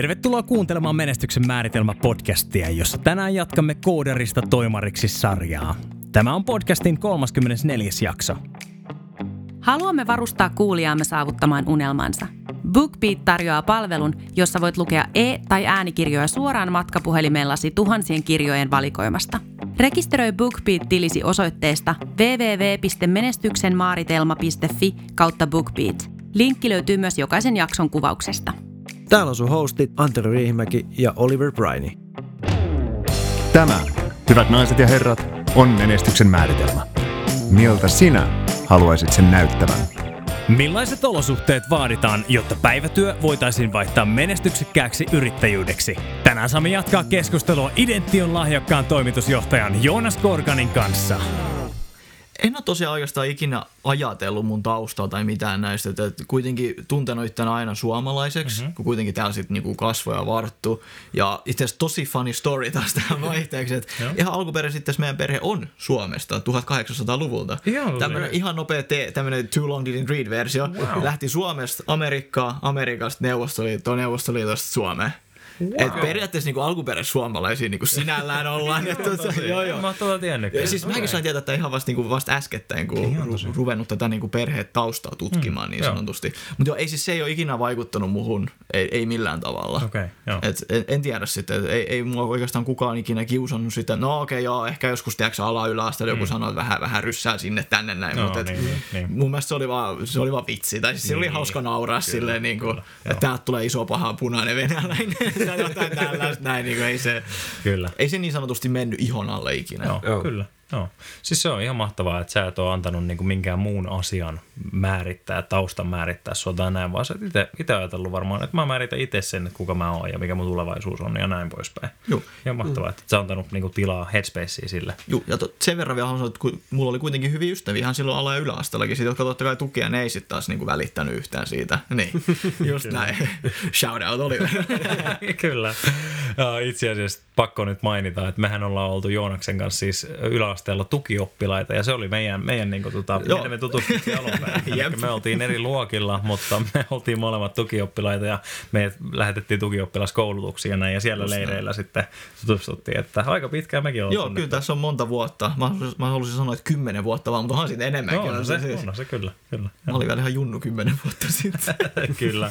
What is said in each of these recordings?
Tervetuloa kuuntelemaan Menestyksen määritelmä podcastia, jossa tänään jatkamme kooderista toimariksi sarjaa. Tämä on podcastin 34. jakso. Haluamme varustaa kuulijaamme saavuttamaan unelmansa. BookBeat tarjoaa palvelun, jossa voit lukea e- tai äänikirjoja suoraan matkapuhelimellasi tuhansien kirjojen valikoimasta. Rekisteröi BookBeat-tilisi osoitteesta www.menestyksenmaaritelma.fi kautta BookBeat. Linkki löytyy myös jokaisen jakson kuvauksesta. Täällä on sun hostit Antero Riihimäki ja Oliver Briney. Tämä, hyvät naiset ja herrat, on menestyksen määritelmä. Miltä sinä haluaisit sen näyttävän? Millaiset olosuhteet vaaditaan, jotta päivätyö voitaisiin vaihtaa menestyksekkääksi yrittäjyydeksi? Tänään saamme jatkaa keskustelua Idention lahjakkaan toimitusjohtajan Joonas Korkanin kanssa. En ole tosiaan oikeastaan ikinä ajatellut mun taustaa tai mitään näistä, että kuitenkin tuntenut itseäni aina suomalaiseksi, mm-hmm. kun kuitenkin täällä sitten niinku kasvoja varttu. Ja itse asiassa tosi funny story taas tähän vaihteeksi, että ihan alkuperäisesti sitten meidän perhe on Suomesta 1800-luvulta. Tämmöinen ihan nopea te- tämmöinen Too Long Didn't Read-versio. Wow. Lähti Suomesta Amerikkaan, Amerikasta Neuvostoliittoon, Neuvostoliitosta Suomeen. Wow. Et periaatteessa niinku alkuperäis suomalaisia niinku sinällään ollaan. et, tosi, joo, joo. Mä oon Ja siis mäkin sain tietää, että ihan vasta, niinku vasta äskettäin, kun ru- ruvennut tätä niinku perheet taustaa tutkimaan mm, niin sanotusti. Mutta ei siis se ei ole ikinä vaikuttanut muhun, ei, ei millään tavalla. Okay, et, en, en, tiedä sitten, että ei, ei mua oikeastaan kukaan ikinä kiusannut sitä. No okei, okay, joo, ehkä joskus tiedätkö ala yläasteella joku mm. sanoo, että vähän, vähän ryssää sinne tänne näin. No, mutta niin, niin, niin. mun mielestä se oli vaan, se oli vaan vitsi. Tai siis niin, se oli niin. hauska nauraa kyllä, silleen, niin kuin, että täältä tulee iso paha punainen venäläinen tai jotain tällaista näin, niin kuin ei se, Kyllä. ei se niin sanotusti mennyt ihon alle ikinä. Joo, Joo. kyllä. Joo. Siis se on ihan mahtavaa, että sä et ole antanut niinku minkään muun asian määrittää, taustan määrittää sua tai näin, vaan sä et itse ajatellut varmaan, että mä määritän itse sen, että kuka mä oon ja mikä mun tulevaisuus on ja näin poispäin. Joo. Ihan mahtavaa, mm. että sä on antanut niinku tilaa headspacea sille. Joo, ja to, sen verran vielä haluan että kun mulla oli kuitenkin hyviä ystäviä ihan silloin ala- ja yläasteellakin, jotka totta kai tukia, ne ei sitten taas niinku välittänyt yhtään siitä. Niin, just näin. Shout out oli. Kyllä. Ja itse asiassa pakko nyt mainita, että mehän ollaan oltu Joonaksen kanssa siis yläasteella tukioppilaita ja se oli meidän, meidän niin kuin, tota, me tutustuttiin alun me oltiin eri luokilla, mutta me oltiin molemmat tukioppilaita ja me lähetettiin tukioppilaskoulutuksia näin ja siellä Just leireillä näin. sitten tutustuttiin, että aika pitkään mekin oltiin. Joo, kyllä tässä on monta vuotta. Mä, mä haluaisin sanoa, että kymmenen vuotta vaan, mutta onhan siitä enemmänkin. No, on se, siis. on se kyllä. kyllä. Mä olin vielä ihan junnu kymmenen vuotta sitten. kyllä.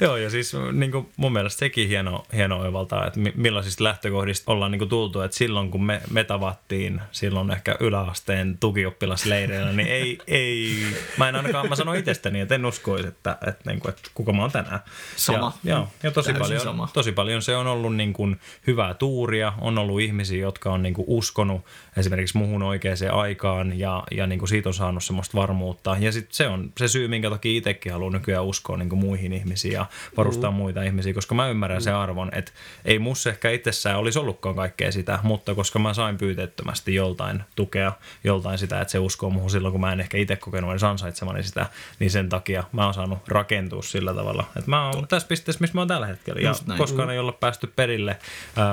Joo, ja siis niin kuin mun mielestä sekin hieno, hieno oivaltaa, että millaisista lähtökohdista ollaan niin kuin tultu, että silloin kun me, me tavattiin silloin ehkä yläasteen tukioppilasleireillä, niin ei, ei, mä en ainakaan, mä sanoin itsestäni, että en uskoisi, että, että, niin kuin, että kuka mä oon tänään. Sama. Ja, ja, ja tosi, paljon, sama. tosi paljon se on ollut niin kuin hyvää tuuria, on ollut ihmisiä, jotka on niin kuin uskonut esimerkiksi muhun oikeaan aikaan ja, ja niin kuin siitä on saanut semmoista varmuutta. Ja sit se on se syy, minkä takia itsekin haluan nykyään uskoa niin kuin muihin ihmisiin ja varustaa mm. muita ihmisiä, koska mä ymmärrän mm. sen arvon, että ei mussa ehkä itsessään olisi ollutkaan kaikkea sitä, mutta koska mä sain pyytettömästi joltain tukea, joltain sitä, että se uskoo muuhun silloin, kun mä en ehkä itse kokenut edes ansaitsemani sitä, niin sen takia mä oon saanut rakentua sillä tavalla. Että mä oon tässä pisteessä, missä mä oon tällä hetkellä. Ja koskaan ei olla päästy perille.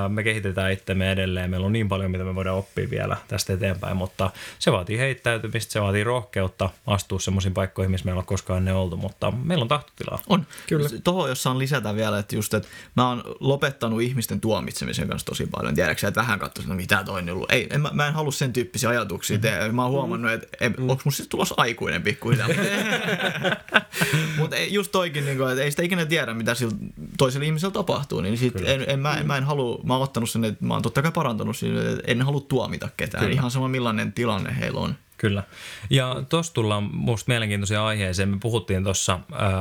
Me kehitetään itsemme edelleen. Meillä on niin paljon, mitä me voidaan oppia vielä tästä eteenpäin, mutta se vaatii heittäytymistä, se vaatii rohkeutta astua semmoisiin paikkoihin, missä meillä on koskaan ennen oltu, mutta meillä on tahtotilaa. On, kyllä. Tuohon, jos saan lisätä vielä, että just, että mä oon lopettanut ihmisten tuomitsemisen kanssa tosi paljon. Tiedätkö että vähän katsoin, että no mitä toi ollut. Ei, en, mä, mä en halua sen tyyppisiä ajatuksia mm-hmm. tehdä. Mä oon huomannut, että mm. onko musta siis tulossa aikuinen pikkuhiljaa. Mutta just toikin, niin kuin, että ei sitä ikinä tiedä, mitä sillä toisella ihmisellä tapahtuu. Niin sit en, en, mä, mä en halua, mä oon ottanut sen, että mä oon totta kai parantanut siinä, että en halua tuomita ketään. Kyllä. Ihan sama millainen tilanne heillä on. Kyllä. Ja tuossa tullaan musta mielenkiintoisia aiheeseen. Me puhuttiin tuossa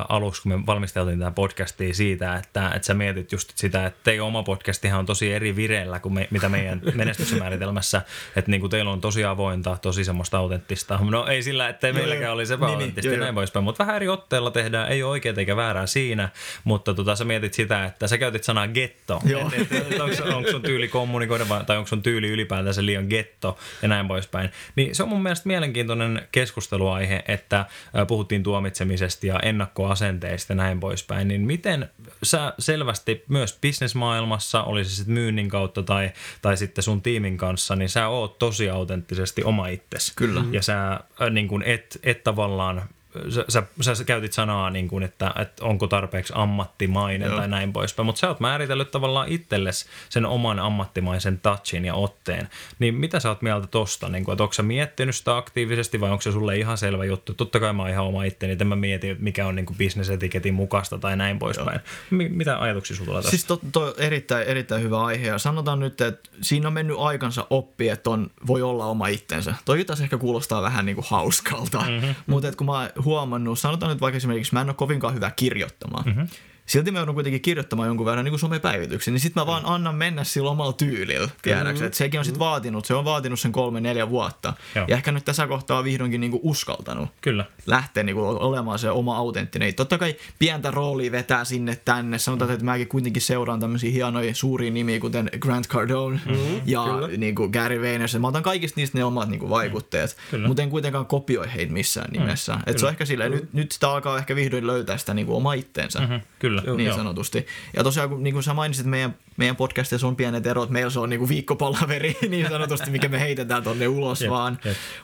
aluksi, kun me valmisteltiin tätä podcastia siitä, että, että sä mietit just sitä, että teidän oma podcastihan on tosi eri vireellä kuin me, mitä meidän menestyksen määritelmässä. Että niin kuin teillä on tosi avointa, tosi semmoista autenttista. No ei sillä, että meilläkään olisi epäautenttista niin, niin, näin poispäin, mutta vähän eri otteella tehdään. Ei ole oikein eikä väärää siinä, mutta tota, sä mietit sitä, että sä käytit sanaa getto. Joo. Et, et, et, onko, onko sun tyyli kommunikoida vai, tai onko sun tyyli ylipäätään liian getto ja näin poispäin. Niin se on mun mielestä mielenkiintoinen keskusteluaihe, että puhuttiin tuomitsemisesta ja ennakkoasenteista ja näin poispäin, niin miten sä selvästi myös bisnesmaailmassa, olisi se sitten myynnin kautta tai, tai sitten sun tiimin kanssa, niin sä oot tosi autenttisesti oma itsesi. Kyllä. Ja sä niin kun et, et tavallaan sä, sä, sä käytit sanaa, niin kuin, että, että onko tarpeeksi ammattimainen Joo. tai näin poispäin, mutta sä oot määritellyt tavallaan itsellesi sen oman ammattimaisen touchin ja otteen. Niin mitä sä oot mieltä tosta? Niin kuin, että onko sä miettinyt sitä aktiivisesti vai onko se sulle ihan selvä juttu? Totta kai mä oon ihan oma itteni, että mä mietin, mikä on niin kuin bisnesetiketin mukaista tai näin poispäin. M- mitä ajatuksia sulla tästä? Siis to, to, erittäin, erittäin hyvä aihe ja sanotaan nyt, että siinä on mennyt aikansa oppi, että on, voi olla oma itsensä. Toi taas ehkä kuulostaa vähän niin kuin hauskalta, mm-hmm. mutta kun mä huomannut, sanotaan nyt vaikka esimerkiksi, mä en ole kovinkaan hyvä kirjoittamaan. Mm-hmm silti mä joudun kuitenkin kirjoittamaan jonkun verran niin somepäivityksen, niin sitten mä vaan annan mennä sillä omalla tyylillä, tiedäksä. Että sekin on sitten vaatinut, se on vaatinut sen kolme, neljä vuotta. Joo. Ja ehkä nyt tässä kohtaa vihdoinkin niin kuin uskaltanut Kyllä. lähteä niin kuin olemaan se oma autenttinen. Totta kai pientä roolia vetää sinne tänne. Sanotaan, että mäkin kuitenkin seuraan tämmöisiä hienoja suuria nimiä, kuten Grant Cardone mm-hmm, ja niin kuin Gary Vaynerchuk. Mä otan kaikista niistä ne omat niin kuin vaikutteet, mm, mutta en kuitenkaan kopioi heitä missään mm, nimessä. Mm, Et se on ehkä silleen, nyt, nyt sitä alkaa ehkä vihdoin löytää sitä niin kuin oma itteensä. Mm-hmm, kyllä. Kyllä. Niin Joo. sanotusti. Ja tosiaan, kun, niin kuin sä mainitsit, meidän, meidän podcastissa on pienet erot. Meillä se on niin kuin viikkopalaveri niin sanotusti, mikä me heitetään tonne ulos yep, vaan.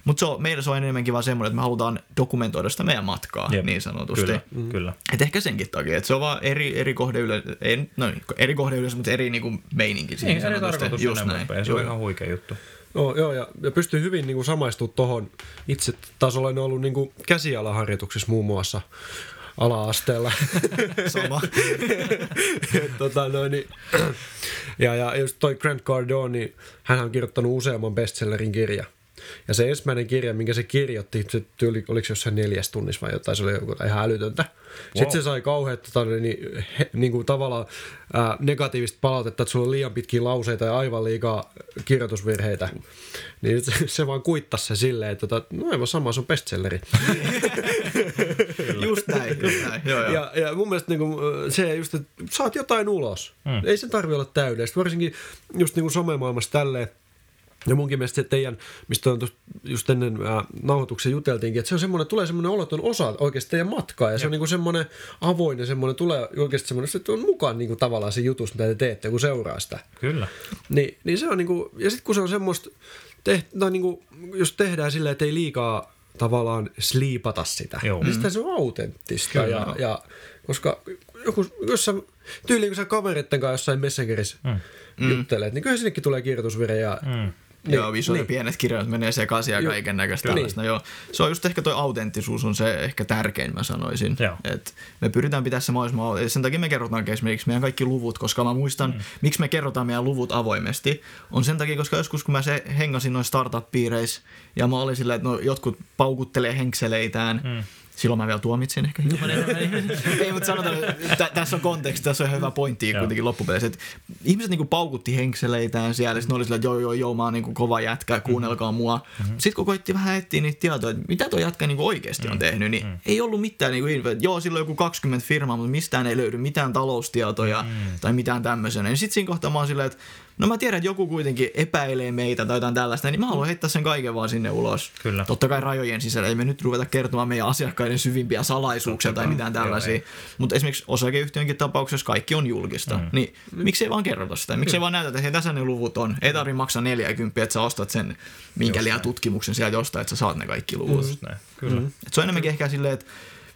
Mutta meillä se on enemmänkin vaan semmoinen, että me halutaan dokumentoida sitä meidän matkaa yep. niin sanotusti. Kyllä, mm. kyllä. Et ehkä senkin takia, että se on vaan eri, eri kohde ei, no, eri kohde yleensä, mutta eri niin kuin meininki. Niin, eri tarkoitus Just näin. Se on ihan huikea juttu. Joo, joo ja, ja pystyy hyvin niin kuin samaistumaan tuohon. Itse taas olen ollut niin kuin käsialaharjoituksissa muun muassa ala-asteella. Sama. tota, no, niin, ja, ja just toi Grant Cardone, niin hän on kirjoittanut useamman bestsellerin kirja. Ja se ensimmäinen kirja, minkä se kirjoitti, se tyyli, oliko jossain neljäs tunnissa vai jotain, se oli joku ihan älytöntä. Wow. Sitten se sai kauheat tota, niin, he, niin kuin tavallaan ää, negatiivista palautetta, että sulla on liian pitkiä lauseita ja aivan liikaa kirjoitusvirheitä. Niin se, se vaan kuittasi se silleen, että tota, no aivan sama, se on bestselleri. just näin, just näin. Joo, joo. Ja, ja mun mielestä niin kuin, se just, että saat jotain ulos. Hmm. Ei sen tarvi olla täydellistä. Varsinkin just niin kuin somemaailmassa tälleen, ja munkin mielestä se teidän, mistä on just ennen ää, nauhoituksen juteltiinkin, että se on semmoinen, tulee semmoinen oloton osa oikeasti teidän matkaa. Ja Jep. se on niin kuin semmoinen avoin ja semmoinen, tulee oikeasti semmoinen, että on mukaan niin kuin tavallaan se jutus, mitä te teette, kun seuraa sitä. Kyllä. Ni, niin se on niin kuin, ja sitten kun se on semmoista, teht, no niin kuin, jos tehdään silleen, että ei liikaa tavallaan sliipata sitä, Joo. niin sitä se on autenttista. Ja, ja, koska joku, jos sä, tyyliin kun sä kaveritten kanssa jossain Messengerissä mm. juttelet, niin kyllä sinnekin tulee kirjoitusvire ja mm niin, joo, visuaali niin. pienet kirjat menee sekaisin ja kaiken näköistä tällaista. Niin. Joo. Se on just ehkä tuo autenttisuus on se ehkä tärkein, mä sanoisin. Et me pyritään pitää se mahdollisimman Sen takia me kerrotaan esimerkiksi meidän kaikki luvut, koska mä muistan, mm. miksi me kerrotaan meidän luvut avoimesti. On sen takia, koska joskus kun mä se hengasin noin startup-piireissä ja mä olin silleen, että no, jotkut paukuttelee henkseleitään, mm Silloin mä vielä tuomitsin ehkä hieman Ei, mutta sanotaan, että tässä on konteksti, tässä on hyvä pointti kuitenkin loppupeleissä. Että ihmiset niinku paukutti henkseleitään siellä, sitten oli sillä, että joo, joo, joo, mä oon niinku kova jätkä, kuunnelkaa mm-hmm. mua. Mm-hmm. Sitten kun koitti vähän etsiä niitä tietoja, että mitä tuo jätkä niinku oikeasti mm-hmm. on tehnyt, niin mm-hmm. ei ollut mitään niinku, että joo, sillä on joku 20 firmaa, mutta mistään ei löydy mitään taloustietoja mm-hmm. tai mitään tämmöisenä. Niin sitten siinä kohtaa mä oon silleen, että no mä tiedän, että joku kuitenkin epäilee meitä tai jotain tällaista, niin mä haluan heittää sen kaiken vaan sinne ulos. Kyllä. Totta kai rajojen sisällä, ei me nyt ruveta kertomaan meidän asiakkaiden syvimpiä salaisuuksia tai mitään tällaisia. Mutta esimerkiksi osakeyhtiönkin tapauksessa kaikki on julkista. Mm. Niin miksei vaan kerrota sitä? Miksei vaan näytä, että hei, tässä ne luvut on. Ei tarvitse maksaa 40, että sä ostat sen minkä liian tutkimuksen sieltä jostain, että sä saat ne kaikki luvut. Mm. Kyllä. Mm. Et se on enemmänkin ehkä silleen, että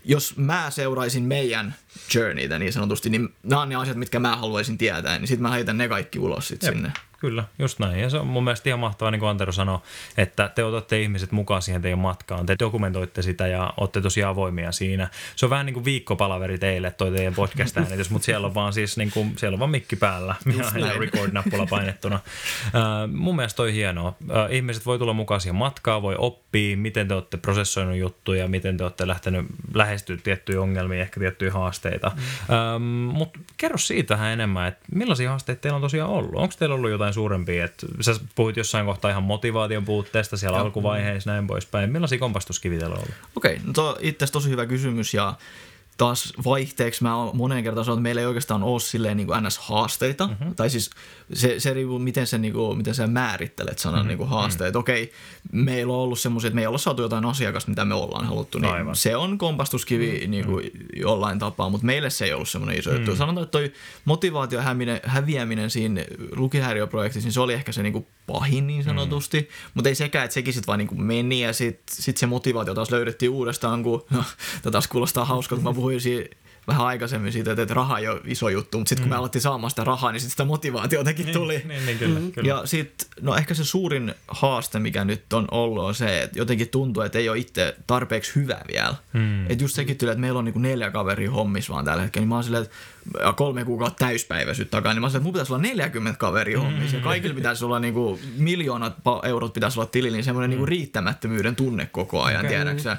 jos mä seuraisin meidän journeytä niin sanotusti, niin nämä on ne asiat, mitkä mä haluaisin tietää, niin sitten mä heitän ne kaikki ulos sit sinne. Kyllä, just näin. Ja se on mun mielestä ihan mahtavaa, niin kuin Antero sanoi, että te otatte ihmiset mukaan siihen teidän matkaan. Te dokumentoitte sitä ja olette tosi avoimia siinä. Se on vähän niin kuin viikkopalaveri teille toi teidän podcast äänitys, mutta siellä on vaan siis niin kuin, siellä on vaan mikki päällä ja record-nappula painettuna. Uh, mun mielestä toi hienoa. Uh, ihmiset voi tulla mukaan siihen matkaan, voi oppia, miten te olette prosessoinut juttuja, miten te olette lähtenyt lähestyä tiettyjä ongelmia, ehkä tiettyjä haasteita. Mm. Um, mutta kerro siitä vähän enemmän, että millaisia haasteita teillä on tosiaan ollut? Onko teillä ollut jotain jotain suurempia. Et sä puhuit jossain kohtaa ihan motivaation puutteesta siellä Joo. alkuvaiheessa näin poispäin. Millaisia kompastuskiviä teillä on ollut? Okei, okay, no itse tosi hyvä kysymys ja taas vaihteeksi mä oon moneen kertaan sanonut, että meillä ei oikeastaan ole silleen niin kuin NS-haasteita. Mm-hmm. Tai siis se, se riippuu, miten, se, niin kuin, miten sä määrittelet sanan mm-hmm. niin kuin haasteet. Mm-hmm. Okei, meillä on ollut semmoisia, että me ei olla saatu jotain asiakasta, mitä me ollaan haluttu. Niin Aivan. se on kompastuskivi mm-hmm. niin kuin jollain tapaa, mutta meille se ei ollut semmoinen iso mm-hmm. juttu. Sanotaan, että toi motivaatio häviäminen siinä lukihäiriöprojektissa, niin se oli ehkä se niin kuin pahin niin sanotusti. Mm-hmm. Mutta ei sekään, että sekin sitten vaan niin kuin meni ja sitten sit se motivaatio taas löydettiin uudestaan, kun no, taas kuulostaa hauskalta, kun mä puhuin siitä vähän aikaisemmin siitä, että raha ei ole iso juttu, mutta sitten kun mm. me alettiin saamaan sitä rahaa, niin sitten sitä motivaatiotakin niin, tuli. Niin, niin, kyllä, mm. kyllä. Ja sitten, no ehkä se suurin haaste, mikä nyt on ollut, on se, että jotenkin tuntuu, että ei ole itse tarpeeksi hyvä vielä. Mm. Että just sekin tuli, että meillä on niinku neljä kaveria hommissa vaan tällä hetkellä, niin mä oon silleen, että kolme kuukautta täyspäiväisyyttä takaa, niin mä sanoin, että mun pitäisi olla 40 kaveria hommissa mm. ja kaikilla pitäisi olla niinku, miljoonat eurot pitäisi olla tilillä, niin semmoinen niinku mm. niinku riittämättömyyden tunne koko ajan, okay. tiedäksä.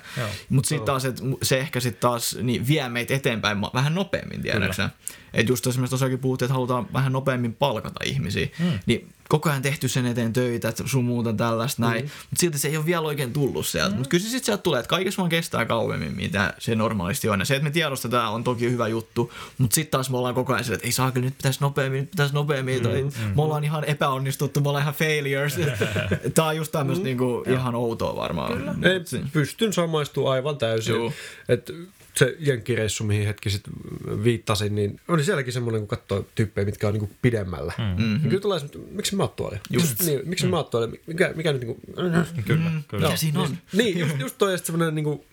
Mutta sitten taas, että se ehkä sitten taas niin vie meitä eteenpäin vähän nopeammin, tiedäksä. Että just esimerkiksi tosiaankin puhuttiin, että halutaan vähän nopeammin palkata ihmisiä, mm. niin koko ajan tehty sen eteen töitä, että sun muuta tällaista näin, mm. mutta silti se ei ole vielä oikein tullut sieltä. Mm. Mutta kyllä se sitten sieltä tulee, että kaikessa vaan kestää kauemmin, mitä se normaalisti on. Ja se, että me tiedostetaan, on toki hyvä juttu, mutta sitten taas me ollaan koko ajan sille, että ei saa kyllä, nyt pitäisi nopeammin, nyt pitäisi nopeammin, mm. tai mm. me ollaan ihan epäonnistuttu, me ollaan ihan failures. Tämä on just tämmöistä mm. niinku, ihan outoa varmaan. Kyllä. Ei, pystyn samaistumaan aivan täysin. Että se jenkkireissu, mihin hetki sitten viittasin, niin oli sielläkin semmoinen, kun katsoo tyyppejä, mitkä on niinku pidemmällä. Mm-hmm. Niin kyllä tulee miksi mä oot tuolla? Just. Niin, miksi mm. mä oot tuolla? Mikä, mikä nyt niinku... Kyllä, mm. kyllä. Mikä siinä on? Niin, just, just toi semmoinen niinku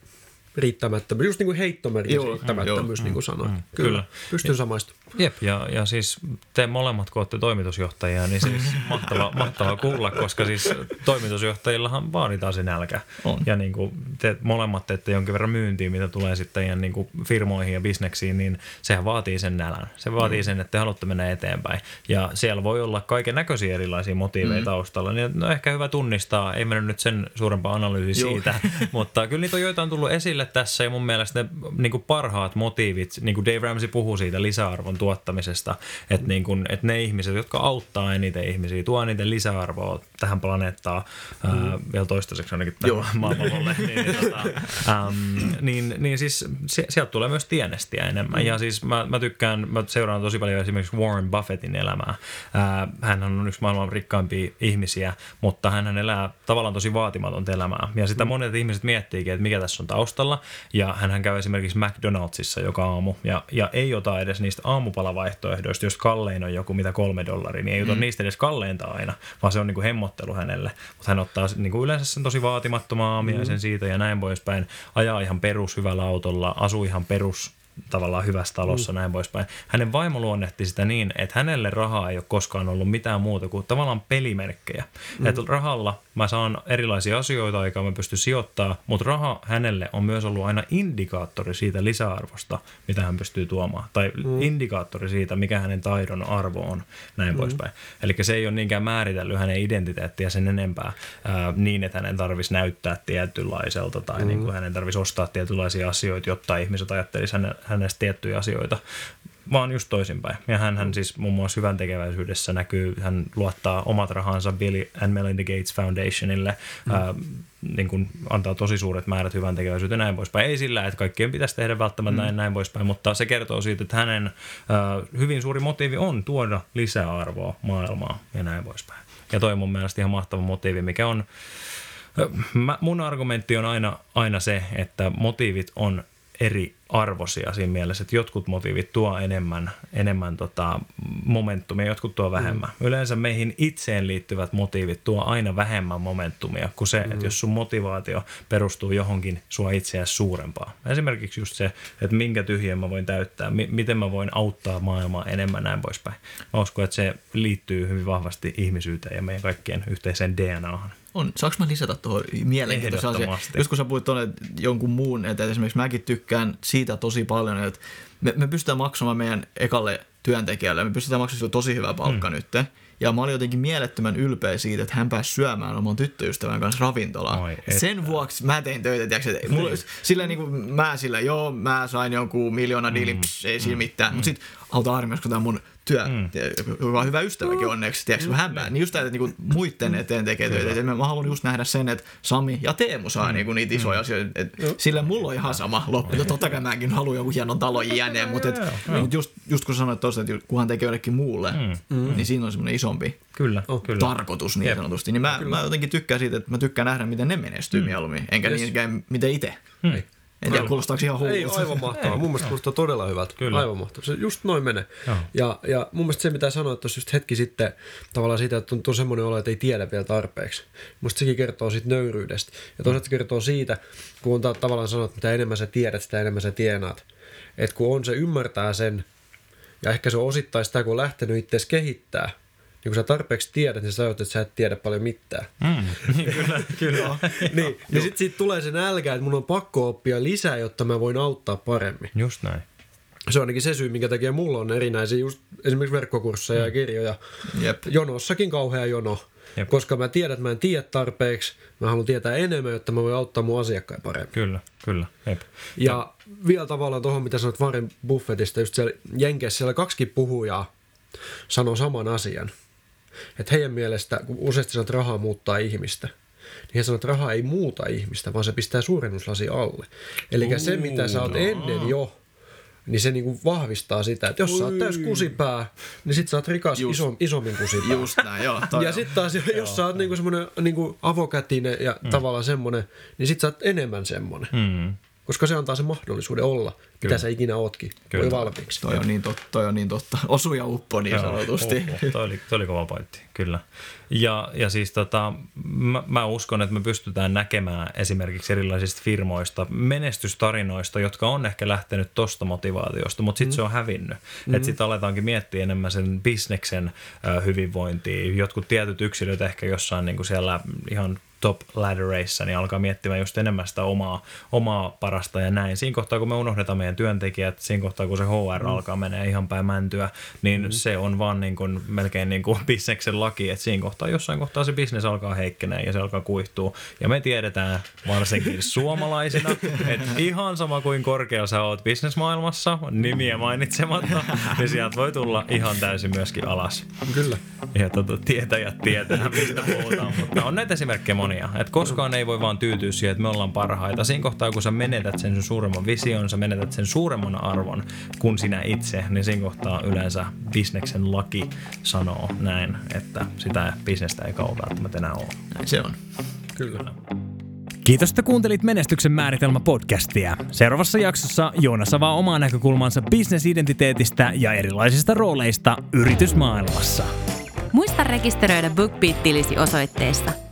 riittämättömyys, just niin kuin heittomerkki riittämättömyys, niin kuin sanoin. Mm, kyllä, kyllä, pystyn samaistumaan. Jep, ja, ja siis te molemmat, kun olette toimitusjohtajia, niin siis mahtava, mahtava kuulla, koska siis toimitusjohtajillahan vaaditaan se nälkä. On. Ja niin kuin te molemmat teette jonkin verran myyntiin, mitä tulee sitten niin kuin firmoihin ja bisneksiin, niin sehän vaatii sen nälän. Se vaatii mm. sen, että te haluatte mennä eteenpäin. Ja siellä voi olla kaiken näköisiä erilaisia motiiveja mm. taustalla. Niin no ehkä hyvä tunnistaa, ei mennä nyt sen suurempaa analyysiä siitä, mutta kyllä niitä on joitain tullut esille tässä ja mun mielestä ne niin kuin parhaat motiivit, niin kuin Dave Ramsey puhuu siitä lisäarvon tuottamisesta, että, niin kuin, että ne ihmiset, jotka auttaa eniten ihmisiä, tuo eniten lisäarvoa tähän planeettaan, mm. ää, vielä toistaiseksi ainakin tähän maailmalle, niin, niin, tota, äm, niin, niin siis sieltä tulee myös tienestiä enemmän. Mm. Ja siis mä, mä tykkään, mä seuraan tosi paljon esimerkiksi Warren Buffettin elämää. Ää, hän on yksi maailman rikkaimpia ihmisiä, mutta hän elää tavallaan tosi vaatimatonta elämää. Ja sitä mm. monet ihmiset miettiikin, että mikä tässä on taustalla. Ja hän käy esimerkiksi McDonaldsissa joka aamu ja, ja ei ota edes niistä aamupalavaihtoehdoista, jos kallein on joku mitä kolme dollaria, niin ei ota mm. niistä edes kalleinta aina, vaan se on niin kuin hemmottelu hänelle. Mutta hän ottaa niin kuin yleensä sen tosi vaatimattoman aamiaisen mm. siitä ja näin poispäin. Ajaa ihan perus hyvällä autolla, asuu ihan perus tavallaan hyvässä talossa mm. näin poispäin. Hänen vaimo luonnehti sitä niin, että hänelle rahaa ei ole koskaan ollut mitään muuta kuin tavallaan pelimerkkejä. Mm. Että rahalla mä saan erilaisia asioita aikaa, mä pystyn sijoittaa, mutta raha hänelle on myös ollut aina indikaattori siitä lisäarvosta, mitä hän pystyy tuomaan. Tai mm. indikaattori siitä, mikä hänen taidon arvo on, näin mm. poispäin. Eli se ei ole niinkään määritellyt hänen identiteettiä sen enempää ää, niin, että hänen tarvitsisi näyttää tietynlaiselta tai mm. niin kuin hänen tarvitsisi ostaa tietynlaisia asioita, jotta ihmiset ajattelisivat hänestä tiettyjä asioita, vaan just toisinpäin. Ja hän, hän siis muun muassa hyvän tekeväisyydessä näkyy, hän luottaa omat rahansa Bill and Melinda Gates Foundationille, mm. ää, niin kuin antaa tosi suuret määrät hyvän tekeväisyyteen näin poispäin. Ei sillä, että kaikkien pitäisi tehdä välttämättä mm. näin, näin poispäin, mutta se kertoo siitä, että hänen ää, hyvin suuri motiivi on tuoda lisäarvoa maailmaan ja näin poispäin. Ja toi on mun mielestä ihan mahtava motiivi, mikä on, mä, mun argumentti on aina, aina se, että motiivit on eri arvosia siinä mielessä, että jotkut motiivit tuo enemmän, enemmän tota momentumia, jotkut tuo vähemmän. Mm. Yleensä meihin itseen liittyvät motiivit tuo aina vähemmän momentumia kuin se, mm. että jos sun motivaatio perustuu johonkin sua itseäsi suurempaa. Esimerkiksi just se, että minkä tyhjän mä voin täyttää, mi- miten mä voin auttaa maailmaa enemmän näin poispäin. Mä uskon, että se liittyy hyvin vahvasti ihmisyyteen ja meidän kaikkien yhteiseen DNAhan. On. Saanko mä lisätä tuohon mielenkiintoisen asian? Just kun sä puhuit tuonne jonkun muun, että esimerkiksi mäkin tykkään siitä tosi paljon, että me, me pystytään maksamaan meidän ekalle työntekijälle, me pystytään maksamaan sille tosi hyvä palkka mm. nyt. Ja mä olin jotenkin mielettömän ylpeä siitä, että hän pääsi syömään oman tyttöystävän kanssa ravintolaan. Oi, Sen vuoksi mä tein töitä, tiiäks, että mulla, silleen niin kuin mä sillä, joo, mä sain jonkun miljoona diilin, mm. pss, ei siinä mitään. Mm. Mutta sitten auta armias, kun tämä mun työ, mm. on hyvä ystäväkin onneksi, tiedätkö, kun hän pää, niin just tämä, että niinku muiden eteen tekee töitä. Et mä haluan just nähdä sen, että Sami ja Teemu saa mm. niinku niitä isoja mm. asioita. Et sillä mulla on ihan sama loppu. Ja totta kai mäkin haluan joku hienon talon jänne, mutta et, mut just, just kun sanoit tuossa, että kunhan tekee jollekin muulle, mm. niin siinä on semmoinen isompi Kyllä, oh, kyllä. tarkoitus niin sanotusti. Niin mä, mä jotenkin tykkään siitä, että mä tykkään nähdä, miten ne menestyy mm. mieluummin, enkä yes. niinkään miten itse. Mm. En tiedä, kuulostaako ihan hullulta. Ei, aivan mahtavaa. Ei, mun mielestä kuulostaa todella hyvältä. Kyllä. Aivan mahtavaa. Se just noin menee. Ja, ja mun mielestä se, mitä sanoit tuossa just hetki sitten, tavallaan siitä, että on semmoinen olo, että ei tiedä vielä tarpeeksi. Musta sekin kertoo siitä nöyryydestä. Ja toisaalta se kertoo siitä, kun on tavallaan sanonut, että mitä enemmän sä tiedät, sitä enemmän sä tienaat. Että kun on se ymmärtää sen, ja ehkä se on osittain sitä, kun on lähtenyt itse kehittää, niin kun sä tarpeeksi tiedät, niin sä ajat, että sä et tiedä paljon mitään. Mm, niin, kyllä, kyllä. niin, niin sitten siitä tulee se nälkä, että mun on pakko oppia lisää, jotta mä voin auttaa paremmin. Just näin. Se on ainakin se syy, minkä takia mulla on erinäisiä just esimerkiksi verkkokursseja mm. ja kirjoja. Jep. Jonossakin kauhea jono. Jep. Koska mä tiedän, että mä en tiedä tarpeeksi, mä haluan tietää enemmän, jotta mä voin auttaa mun asiakkaita paremmin. Kyllä, kyllä. Jep. Ja, ja vielä tavallaan tuohon, mitä sanoit Warren Buffettista, just siellä Jenkeissä siellä kaksi puhujaa sanoo saman asian että heidän mielestä, kun useasti sanoo, että rahaa muuttaa ihmistä, niin he sanoo, että raha ei muuta ihmistä, vaan se pistää suurennuslasi alle. Eli se, mitä sä oot ennen jo, niin se niinku vahvistaa sitä, että jos Ui. sä oot täys kusipää, niin sit sä oot rikas Just. iso, isommin kusipää. Just näin, joo. ja sitten taas, jos joo, sä oot niinku semmonen niinku avokätinen ja mm. tavallaan semmonen, niin sit sä oot enemmän semmonen. Mm koska se antaa sen mahdollisuuden olla, Kyllä. mitä sä ikinä ootkin, Kyllä. voi valmiiksi. Toi on, niin totta, toi on niin totta. Osu ja uppo niin Joo, sanotusti. Oh, toi, oli, toi oli kova pointti, kyllä. Ja, ja siis tota, mä, mä uskon, että me pystytään näkemään esimerkiksi erilaisista firmoista, menestystarinoista, jotka on ehkä lähtenyt tosta motivaatiosta, mutta sitten mm. se on hävinnyt. Mm. Että sitten aletaankin miettiä enemmän sen bisneksen ö, hyvinvointia. Jotkut tietyt yksilöt ehkä jossain niin kuin siellä ihan top laddereissa, niin alkaa miettimään just enemmän sitä omaa, omaa parasta ja näin. Siinä kohtaa, kun me unohdetaan meidän työntekijät, siinä kohtaa, kun se HR mm. alkaa menee ihan päin mäntyä, niin mm. se on vaan niin kuin, melkein niin kuin bisneksen laki, että siinä kohtaa, jossain kohtaa se bisnes alkaa heikkenee ja se alkaa kuihtua. Ja me tiedetään varsinkin suomalaisina, että ihan sama kuin korkealla sä oot bisnesmaailmassa, nimiä mainitsematta, niin sieltä voi tulla ihan täysin myöskin alas. Kyllä. Ja tota, tietäjät tietää, mistä puhutaan, mutta on näitä esimerkkejä monia. Et koskaan ei voi vaan tyytyä siihen, että me ollaan parhaita. Siinä kohtaa, kun sä menetät sen suuremman vision, sä menetät sen suuremman arvon kuin sinä itse, niin siinä kohtaa yleensä bisneksen laki sanoo näin, että sitä bisnestä ei kauan välttämättä enää ole. Näin se on. Kyllä. Kiitos, että kuuntelit Menestyksen määritelmä podcastia. Seuraavassa jaksossa Joonas avaa omaa näkökulmansa bisnesidentiteetistä ja erilaisista rooleista yritysmaailmassa. Muista rekisteröidä BookBeat-tilisi osoitteessa